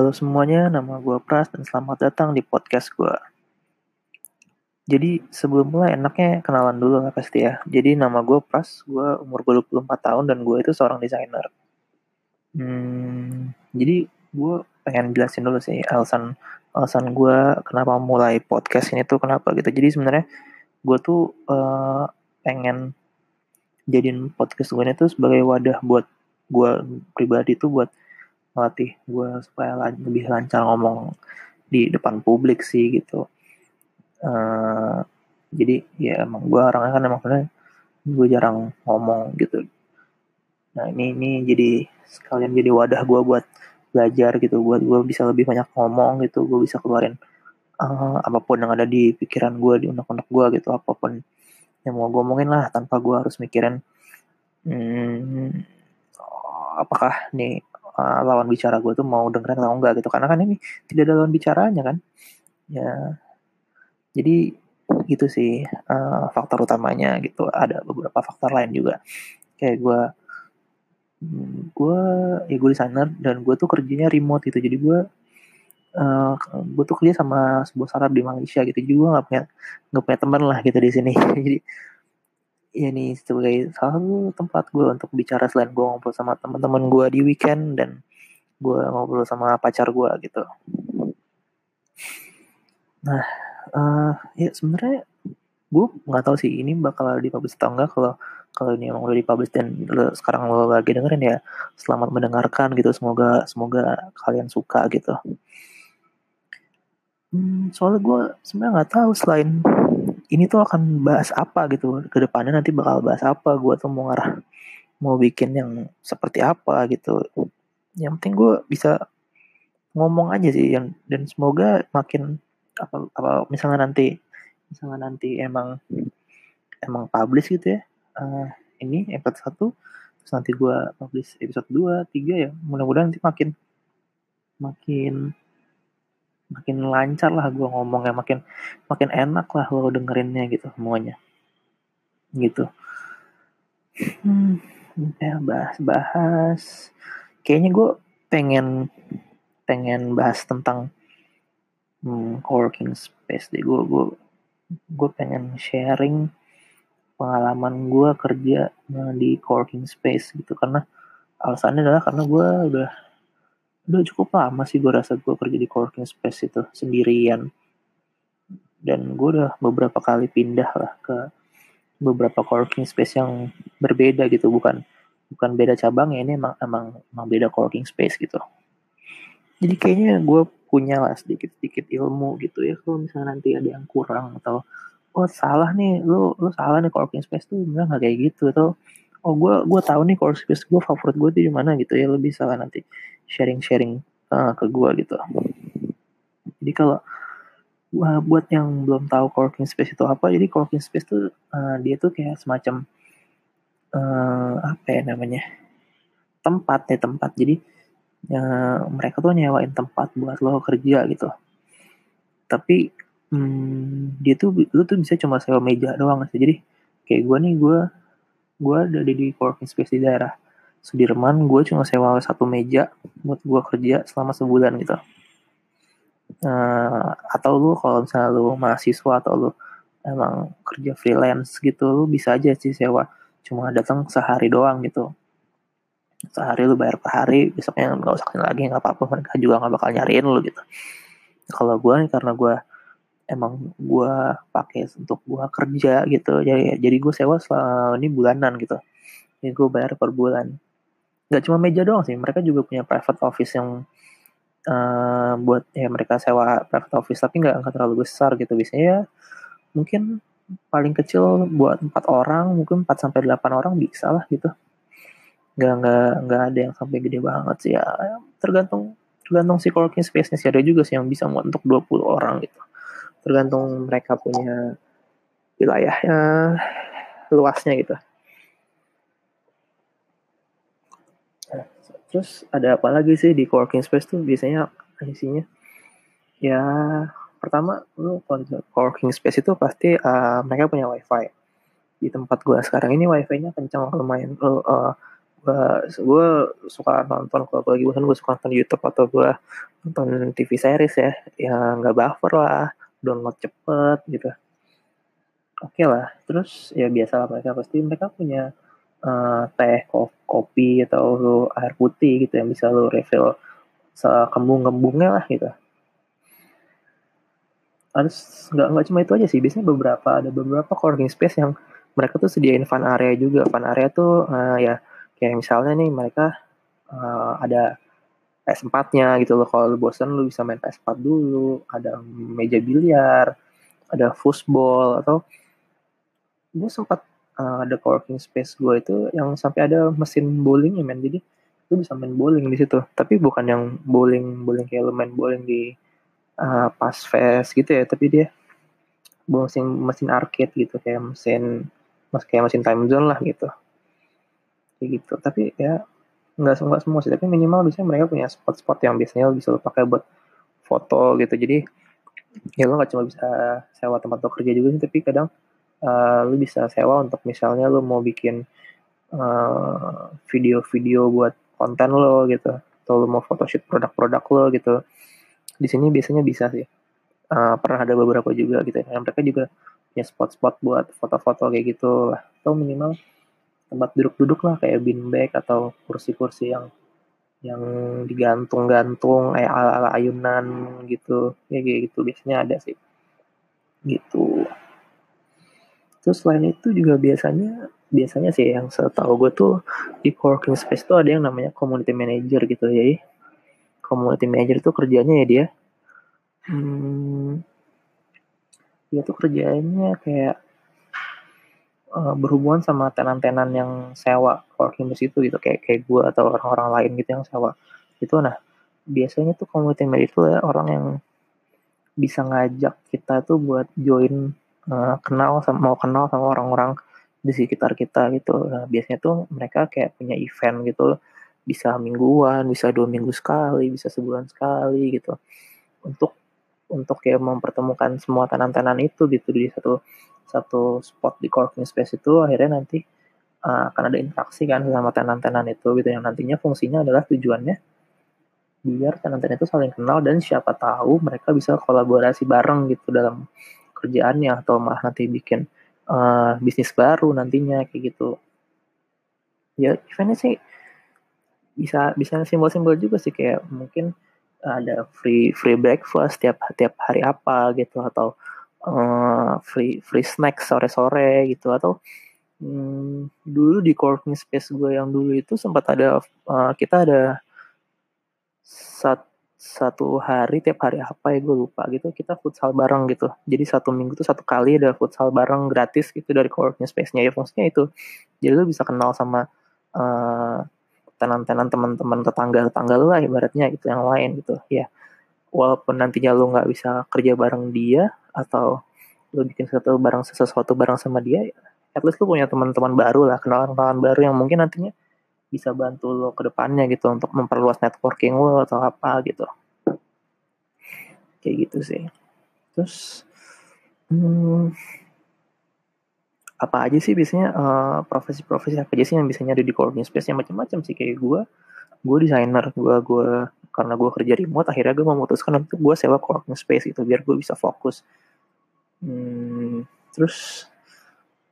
Halo semuanya, nama gue Pras dan selamat datang di podcast gue. Jadi sebelum mulai enaknya kenalan dulu lah pasti ya. Jadi nama gue Pras, gue umur 24 tahun dan gue itu seorang desainer. Hmm, jadi gue pengen jelasin dulu sih alasan alasan gue kenapa mulai podcast ini tuh kenapa gitu. Jadi sebenarnya gue tuh uh, pengen jadiin podcast gue ini tuh sebagai wadah buat gue pribadi tuh buat melatih gue supaya lebih lancar ngomong di depan publik sih gitu. Uh, jadi ya emang gue orangnya kan emang sebenarnya gue jarang ngomong gitu. Nah ini ini jadi sekalian jadi wadah gue buat belajar gitu. Buat gue bisa lebih banyak ngomong gitu. Gue bisa keluarin uh, apa pun yang ada di pikiran gue di unek-unek gue gitu. Apa pun yang mau gue omongin lah tanpa gue harus mikirin hmm, apakah nih uh, lawan bicara gue tuh mau dengerin atau enggak gitu. Karena kan ini tidak ada lawan bicaranya kan. Ya jadi gitu sih uh, faktor utamanya gitu. Ada beberapa faktor lain juga. Kayak gue hmm, gue ya gue desainer dan gue tuh kerjanya remote gitu. Jadi gue uh, gue tuh kerja sama sebuah startup di Malaysia gitu. Juga nggak punya nggak punya teman lah gitu di sini. Jadi ya nih sebagai salah satu tempat gue untuk bicara selain gue ngobrol sama teman-teman gue di weekend dan gue ngobrol sama pacar gue gitu. Nah, uh, ya sebenarnya gue nggak tahu sih ini bakal dipublish atau enggak kalau kalau ini emang udah dipublish dan lo, sekarang lo lagi dengerin ya selamat mendengarkan gitu semoga semoga kalian suka gitu. Hmm, soalnya gue sebenarnya nggak tahu selain ini tuh akan bahas apa gitu. Ke depannya nanti bakal bahas apa gue tuh mau ngarah mau bikin yang seperti apa gitu. Yang penting gue bisa ngomong aja sih yang dan semoga makin apa apa misalnya nanti misalnya nanti emang emang publish gitu ya uh, ini episode satu terus nanti gue publish episode 2, 3 ya mudah-mudahan nanti makin makin makin lancar lah gue ngomongnya makin makin enak lah lo dengerinnya gitu semuanya. Gitu. Hmm, ya bahas bahas. Kayaknya gue pengen pengen bahas tentang hmm, coworking space deh. Gue gue gue pengen sharing pengalaman gue kerja eh, di coworking space gitu. Karena alasannya adalah karena gue udah udah cukup lama sih gue rasa gue kerja di coworking space itu sendirian. Dan gue udah beberapa kali pindah lah ke beberapa coworking space yang berbeda gitu bukan bukan beda cabang ya ini emang emang emang beda coworking space gitu. Jadi kayaknya gue punya lah sedikit sedikit ilmu gitu ya kalau misalnya nanti ada yang kurang atau oh salah nih lo lo salah nih coworking space tuh enggak nggak kayak gitu atau oh gue gue tahu nih course space gue favorit gue di mana gitu ya. Lebih salah nanti sharing sharing uh, ke gue gitu. Jadi kalau uh, buat yang belum tahu coworking space itu apa jadi coworking space tuh uh, dia tuh kayak semacam uh, apa ya namanya tempat ya tempat. Jadi uh, mereka tuh nyewain tempat buat lo kerja gitu. Tapi hmm, dia tuh lu tuh bisa cuma sewa meja doang sih. Jadi kayak gue nih gue gue ada di coworking space di daerah Sudirman. Gue cuma sewa satu meja buat gue kerja selama sebulan gitu. Uh, atau lu kalau misalnya lu mahasiswa atau lu emang kerja freelance gitu lu bisa aja sih sewa. Cuma datang sehari doang gitu. Sehari lu bayar per hari besoknya nggak usah lagi nggak apa-apa. Mereka juga nggak bakal nyariin lu gitu. Kalau gue karena gue emang gue pakai untuk gue kerja gitu. Jadi jadi gue sewa selama ini bulanan gitu. Jadi gue bayar per bulan. Nggak cuma meja doang sih mereka juga punya private office yang uh, buat ya mereka sewa private office tapi nggak nggak terlalu besar gitu. Biasanya ya mungkin paling kecil buat empat orang mungkin 4 sampai delapan orang bisa lah gitu. Nggak nggak nggak ada yang sampai gede banget sih. Ya tergantung tergantung coworking space-nya sih. Ada juga sih yang bisa untuk 20 orang gitu tergantung mereka punya wilayahnya luasnya gitu. Terus ada apa lagi sih di coworking space tuh biasanya isinya? Ya pertama lu coworking space itu pasti uh, mereka punya wifi. Di tempat gua sekarang ini wifi-nya kencang lumayan. Lu uh, gua gue suka nonton kalau lagi bosan gue suka nonton YouTube atau gue nonton TV series ya. Ya nggak buffer lah download cepet gitu. Oke okay lah terus ya biasa lah mereka pasti mereka punya uh, teh kopi atau air putih gitu yang bisa lo refill sekembung-kembungnya lah gitu. Harus nggak nggak cuma itu aja sih biasanya beberapa ada beberapa coworking space yang mereka tuh sediain fun area juga. Fun area tuh uh, ya kayak misalnya nih mereka uh, ada PS4-nya gitu loh. Kalau lu bosan lu bisa main PS4 dulu. Ada meja biliar ada football atau gue sempat uh, ada coworking space gue itu yang sampai ada mesin bowling ya men. Jadi lu bisa main bowling di situ. Tapi bukan yang bowling bowling kayak lu main bowling di uh, pas fest gitu ya. Tapi dia mesin mesin arcade gitu. Kayak mesin mas kayak mesin time zone lah gitu. Kayak gitu. Tapi ya nggak semua semua sih tapi minimal biasanya mereka punya spot-spot yang biasanya lo bisa lo pakai buat foto gitu. Jadi ya lo nggak cuma bisa sewa tempat lo kerja juga sih tapi kadang uh, lo bisa sewa untuk misalnya lo mau bikin eh, video-video buat konten lo gitu atau lo mau photoshoot produk-produk lo gitu. Di sini biasanya bisa sih. Uh, pernah ada beberapa juga gitu ya mereka juga punya spot-spot buat foto-foto kayak gitu lah. Atau minimal tempat duduk-duduk lah kayak beanbag atau kursi-kursi yang yang digantung-gantung kayak ala-ala ayunan gitu. Ya kayak gitu. Biasanya ada sih. Gitu. Terus selain itu juga biasanya biasanya sih yang setahu gue tuh di coworking space tuh ada yang namanya community manager gitu ya. Community manager itu kerjanya ya dia. Hmm, dia tuh kerjanya kayak uh, berhubungan sama tenan-tenan yang sewa working di situ gitu kayak kayak gue atau orang-orang lain gitu yang sewa. Itu nah biasanya tuh community manager itu ya orang yang bisa ngajak kita tuh buat join uh, kenal sama mau kenal sama orang-orang di sekitar kita gitu. Nah, biasanya tuh mereka kayak punya event gitu bisa mingguan bisa dua minggu sekali bisa sebulan sekali gitu. Untuk untuk kayak mempertemukan semua tenan-tenan itu gitu di satu satu spot di coworking space itu akhirnya nanti uh, akan ada interaksi kan sama tenan-tenan itu gitu. Yang nantinya fungsinya adalah tujuannya biar tenan-tenan itu saling kenal dan siapa tahu mereka bisa kolaborasi bareng gitu dalam kerjaannya atau malah nanti bikin uh, bisnis baru nantinya kayak gitu. Ya eventnya sih bisa bisa simbol-simbol juga sih kayak mungkin ada free free breakfast tiap tiap hari apa gitu atau uh, free free snack sore-sore gitu atau um, dulu di coworking space gue yang dulu itu sempat ada uh, kita ada sat, satu hari tiap hari apa ya gue lupa gitu kita futsal bareng gitu. Jadi satu minggu tuh satu kali ada futsal bareng gratis gitu dari coworking space-nya ya fungsinya itu. Jadi lu bisa kenal sama uh, tenan-tenan teman-teman tetangga-tetangga lu lah ibaratnya itu yang lain gitu. Ya walaupun nantinya lu nggak bisa kerja bareng dia atau lu bikin sesuatu barang sesuatu barang sama dia at least lu punya teman-teman baru lah kenalan-kenalan baru yang mungkin nantinya bisa bantu lo ke depannya gitu untuk memperluas networking lo atau apa gitu. Kayak gitu sih. Terus hmm, apa aja sih biasanya profesi profesi-profesi apa aja sih yang biasanya ada di coworking space yang macam-macam sih. Kayak gue gue desainer gue gue karena gue kerja remote akhirnya gue memutuskan untuk gue sewa coworking space itu biar gue bisa fokus. Hmm, terus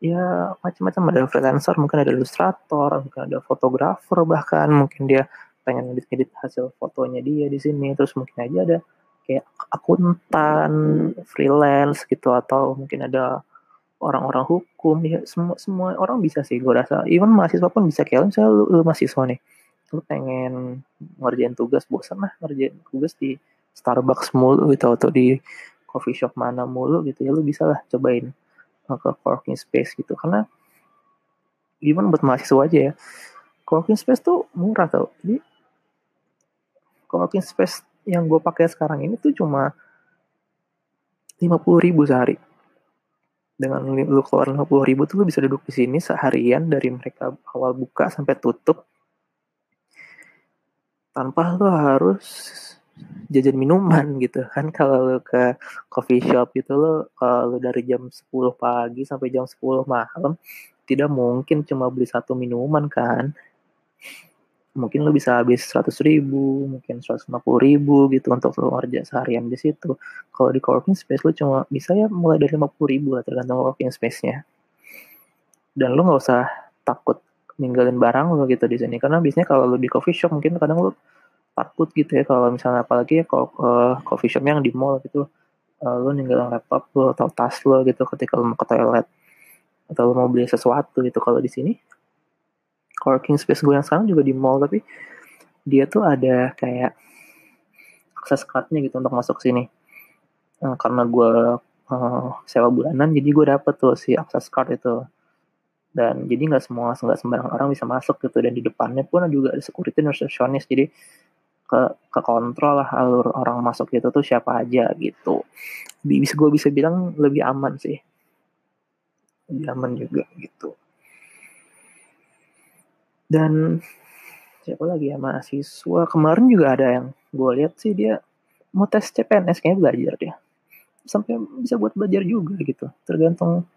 ya macam-macam. Ada freelancer mungkin ada ilustrator mungkin ada fotografer bahkan. Mungkin dia pengen edit-edit hasil fotonya dia di sini. Terus mungkin aja ada kayak akuntan freelance gitu atau mungkin ada orang-orang hukum ya semua semua orang bisa sih gue rasa. Even mahasiswa pun bisa kayak misalnya lu, lu mahasiswa nih lu pengen ngerjain tugas bosan lah ngerjain tugas di Starbucks mulu gitu atau di coffee shop mana mulu gitu ya lu bisa lah cobain uh, ke coworking space gitu. Karena even buat mahasiswa aja ya coworking space tuh murah tau. Jadi coworking space yang gue pakai sekarang ini tuh cuma lima puluh ribu sehari dengan lu keluar lima puluh ribu tuh lu bisa duduk di sini seharian dari mereka awal buka sampai tutup. Tanpa lu harus jajan minuman gitu kan. Kalau lo ke coffee shop gitu lo kalau dari jam 10 pagi sampai jam 10 malam tidak mungkin cuma beli satu minuman kan mungkin lo bisa habis 100 ribu, mungkin 150 ribu gitu untuk lo kerja seharian di situ. Kalau di coworking space lo cuma bisa ya mulai dari 50 ribu lah tergantung working space-nya. Dan lo nggak usah takut ninggalin barang lo gitu di sini karena biasanya kalau lo di coffee shop mungkin kadang lo takut gitu ya kalau misalnya apalagi ya kalau uh, coffee shop yang di mall gitu uh, lo ninggalin laptop lo atau tas lo gitu ketika lo mau ke toilet atau lo mau beli sesuatu gitu kalau di sini coworking space gue yang sekarang juga di mall tapi dia tuh ada kayak akses cardnya gitu untuk masuk sini. Nah, karena gue uh, sewa bulanan jadi gue dapet tuh si akses card itu. Dan jadi nggak semua nggak sembarang orang bisa masuk gitu. Dan di depannya pun juga ada security dan jadi ke ke kontrol lah alur orang masuk gitu tuh siapa aja gitu. Bisa gue bisa bilang lebih aman sih. Lebih aman juga gitu dan siapa lagi ya mahasiswa. Kemarin juga ada yang gue lihat sih dia mau tes CPNS kayaknya belajar dia. Sampai bisa buat belajar juga gitu. Tergantung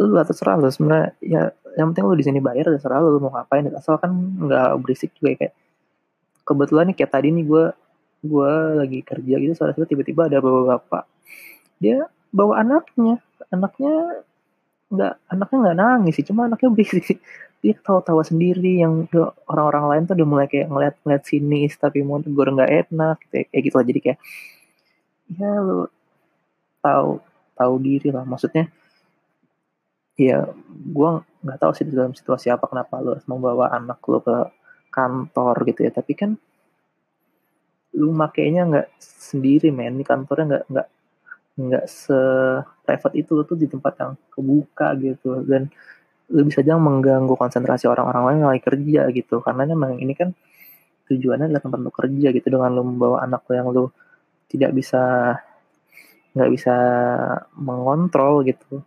lu atau terserah lu sebenarnya ya yang penting lu di sini bayar terserah lu mau ngapain? Asal kan nggak berisik juga kayak kebetulan nih kayak tadi nih gue gue lagi kerja gitu. Satu tiba-tiba ada bawa bapak dia bawa anaknya. Anaknya nggak anaknya nggak nangis sih cuma anaknya berisik dia tawa-tawa sendiri yang orang-orang lain tuh udah mulai kayak ngeliat ngeliat sini tapi mau gue nggak enak gitu kayak gitu lah. Jadi kayak ya lo tahu tahu diri lah. Maksudnya ya gue nggak tahu sih dalam situasi apa kenapa lo membawa anak lo ke kantor gitu ya. Tapi kan lu makainya nggak sendiri men. Ini kantornya nggak nggak nggak se private itu tuh di tempat yang kebuka gitu. Dan lu bisa jangan mengganggu konsentrasi orang-orang lain yang lagi kerja gitu. Karena memang ini kan tujuannya adalah tempat untuk kerja gitu. Dengan lu membawa anak lo yang lu tidak bisa nggak bisa mengontrol gitu.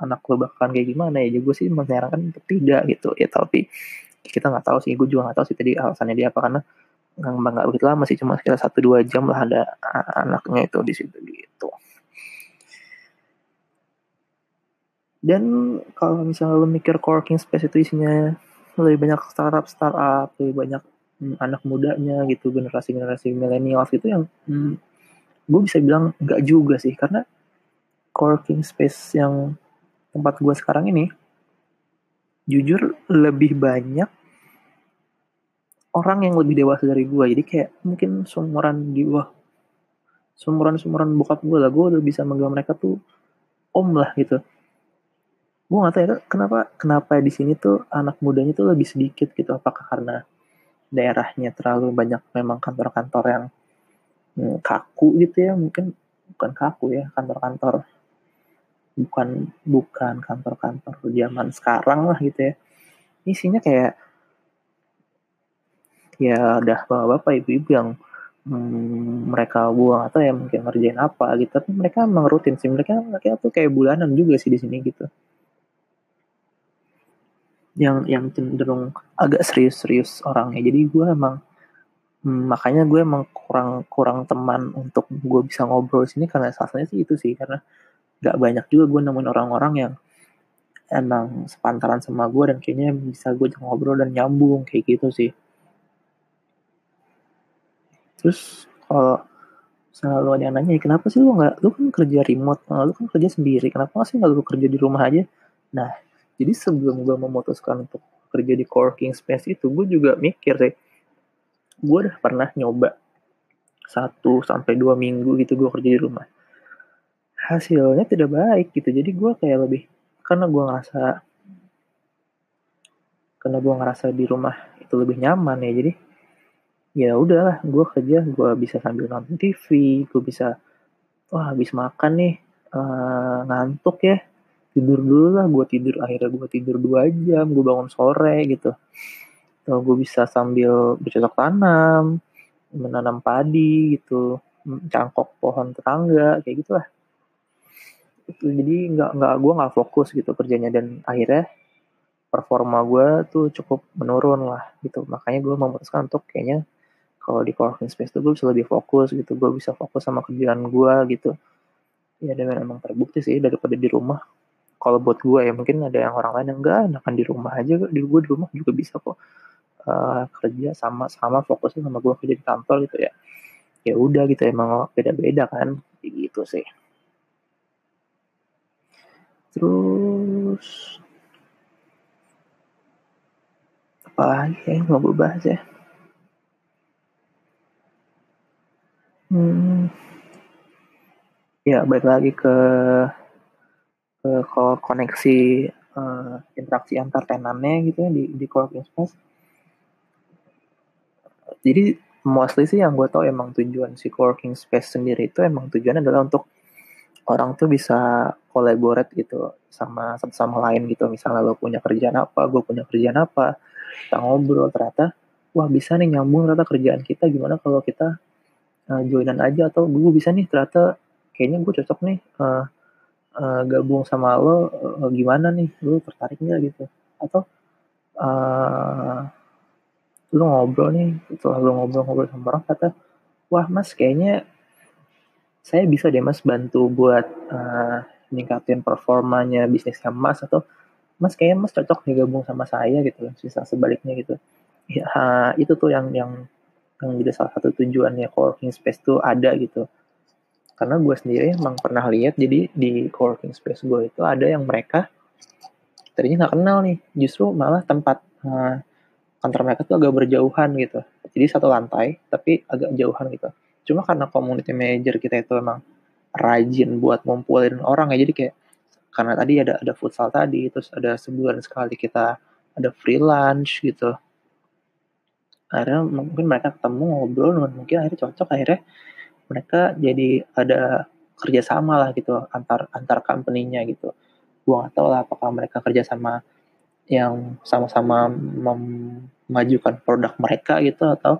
Anak lo bakalan kayak gimana? Ya gue sih menyarankan untuk tidak gitu. Ya tapi kita nggak tahu sih. Gue juga nggak tahu sih tadi alasannya dia apa. Karena nggak begitu lama sih. Cuma sekitar satu dua jam lah ada anaknya itu di situ gitu dan kalau misalnya lo mikir coworking space itu isinya lebih banyak startup startup lebih banyak hmm, anak mudanya gitu generasi generasi milenial gitu yang hmm, gue bisa bilang nggak juga sih. Karena coworking space yang tempat gue sekarang ini jujur lebih banyak orang yang lebih dewasa dari gue jadi kayak mungkin seumuran di bawah seumuran seumuran bokap gue lah gue udah bisa manggil mereka tuh om lah gitu gue gak tahu ya kenapa kenapa di sini tuh anak mudanya tuh lebih sedikit gitu? Apakah karena daerahnya terlalu banyak memang kantor-kantor yang hmm, kaku gitu ya? Mungkin bukan kaku ya kantor-kantor bukan bukan kantor-kantor zaman sekarang lah gitu ya. Isinya kayak ya udah bapak-bapak ibu-ibu yang hmm, mereka buang atau ya mungkin ngerjain apa gitu. Tapi mereka emang sih mereka mereka tuh kayak bulanan juga sih di sini gitu yang yang cenderung agak serius-serius orangnya. Jadi gue emang hmm, makanya gue emang kurang kurang teman untuk gue bisa ngobrol sini karena salahnya sih itu sih karena gak banyak juga gue nemuin orang-orang yang emang sepantaran sama gue dan kayaknya bisa gue ngobrol dan nyambung kayak gitu sih. Terus kalau selalu ada yang nanya kenapa sih lu nggak lu kan kerja remote lu kan kerja sendiri kenapa sih nggak lu kerja di rumah aja? Nah jadi sebelum gue memutuskan untuk kerja di coworking space itu gue juga mikir sih gue udah pernah nyoba satu sampai dua minggu gitu gue kerja di rumah. Hasilnya tidak baik gitu jadi gue kayak lebih karena gue ngerasa karena gue ngerasa di rumah itu lebih nyaman ya jadi ya udahlah gue kerja gue bisa sambil nonton TV gue bisa wah habis makan nih uh, ngantuk ya tidur dulu lah gue tidur akhirnya gue tidur dua jam gue bangun sore gitu. Atau gue bisa sambil bercocok tanam menanam padi gitu cangkok pohon tetangga kayak gitulah itu jadi nggak nggak gue nggak fokus gitu kerjanya dan akhirnya performa gue tuh cukup menurun lah gitu. Makanya gue memutuskan untuk kayaknya kalau di coworking space tuh gue bisa lebih fokus gitu gue bisa fokus sama kerjaan gue gitu. Ya dan memang terbukti sih daripada di rumah kalau buat gue ya mungkin ada yang orang lain yang enggak enakan di rumah aja di gue di rumah juga bisa kok. Uh, kerja sama sama fokusnya sama gue kerja di kantor gitu ya. Ya udah gitu emang beda-beda kan gitu sih. Terus apa lagi yang mau gue bahas ya? Hmm. Ya balik lagi ke ke koneksi uh, interaksi antar tenannya gitu ya di di coworking space. Jadi mostly sih yang gue tau emang tujuan si coworking space sendiri itu emang tujuannya adalah untuk orang tuh bisa collaborate gitu sama satu sama lain gitu. Misalnya lo punya kerjaan apa gue punya kerjaan apa kita ngobrol ternyata wah bisa nih nyambung ternyata kerjaan kita gimana kalau kita uh, joinan aja? Atau gue bisa nih ternyata kayaknya gue cocok nih uh, uh, gabung sama lo uh, gimana nih? Lo tertarik nggak gitu? Atau uh, lo ngobrol nih setelah lo ngobrol-ngobrol sama orang kata wah mas kayaknya saya bisa deh mas bantu buat uh, ningkatin performanya bisnisnya mas atau mas kayaknya mas cocok nih gabung sama saya gitu sisa sebaliknya gitu. Ya itu tuh yang yang yang jadi salah satu tujuannya coworking space tuh ada gitu karena gue sendiri emang pernah lihat jadi di coworking space gue itu ada yang mereka tadinya nggak kenal nih justru malah tempat uh, kantor mereka tuh agak berjauhan gitu. Jadi satu lantai tapi agak jauhan gitu. Cuma karena community manager kita itu emang rajin buat ngumpulin orang ya jadi kayak karena tadi ada ada futsal tadi terus ada sebulan sekali kita ada free lunch gitu. Akhirnya mungkin mereka ketemu ngobrol mungkin akhirnya cocok akhirnya mereka jadi ada kerjasama lah gitu antar antar company-nya gitu. Gua nggak tahu lah apakah mereka kerjasama yang sama-sama memajukan produk mereka gitu atau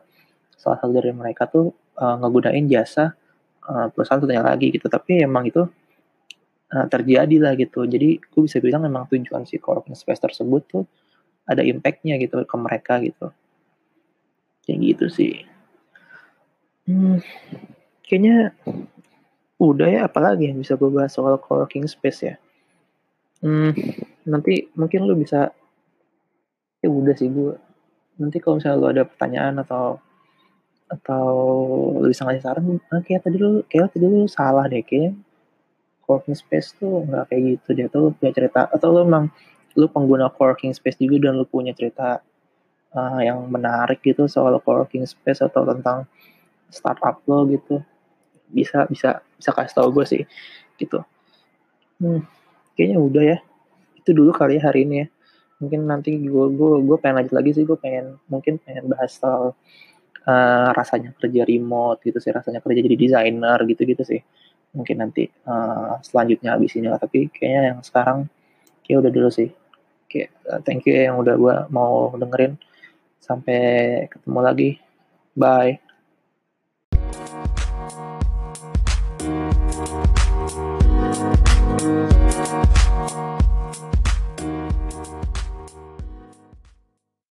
salah satu dari mereka tuh uh, ngegunain jasa uh, perusahaan satunya lagi gitu. Tapi emang itu uh, terjadi lah gitu. Jadi gue bisa bilang memang tujuan si coworking space tersebut tuh ada impactnya gitu ke mereka gitu. Kayak gitu sih. Hmm, kayaknya udah ya apalagi yang bisa gue bahas soal coworking space ya. Hmm, nanti mungkin lu bisa ya udah sih gue nanti kalau misalnya lu ada pertanyaan atau atau lu bisa ngasih saran ah, kayak tadi lu kayak tadi lu salah deh kayak coworking space tuh nggak kayak gitu dia tuh punya cerita atau lu emang lu pengguna coworking space juga dan lu punya cerita uh, yang menarik gitu soal coworking space atau tentang startup lo gitu bisa bisa bisa kasih tau gue sih gitu. Hmm, kayaknya udah ya. Itu dulu kali ya hari ini ya. Mungkin nanti gue gue gue pengen lanjut lagi sih gue pengen mungkin pengen bahas soal uh, rasanya kerja remote gitu sih rasanya kerja jadi desainer gitu gitu sih. Mungkin nanti uh, selanjutnya habis ini lah. Tapi kayaknya yang sekarang kayak udah dulu sih. Kayak uh, thank you ya yang udah gue mau dengerin. Sampai ketemu lagi. Bye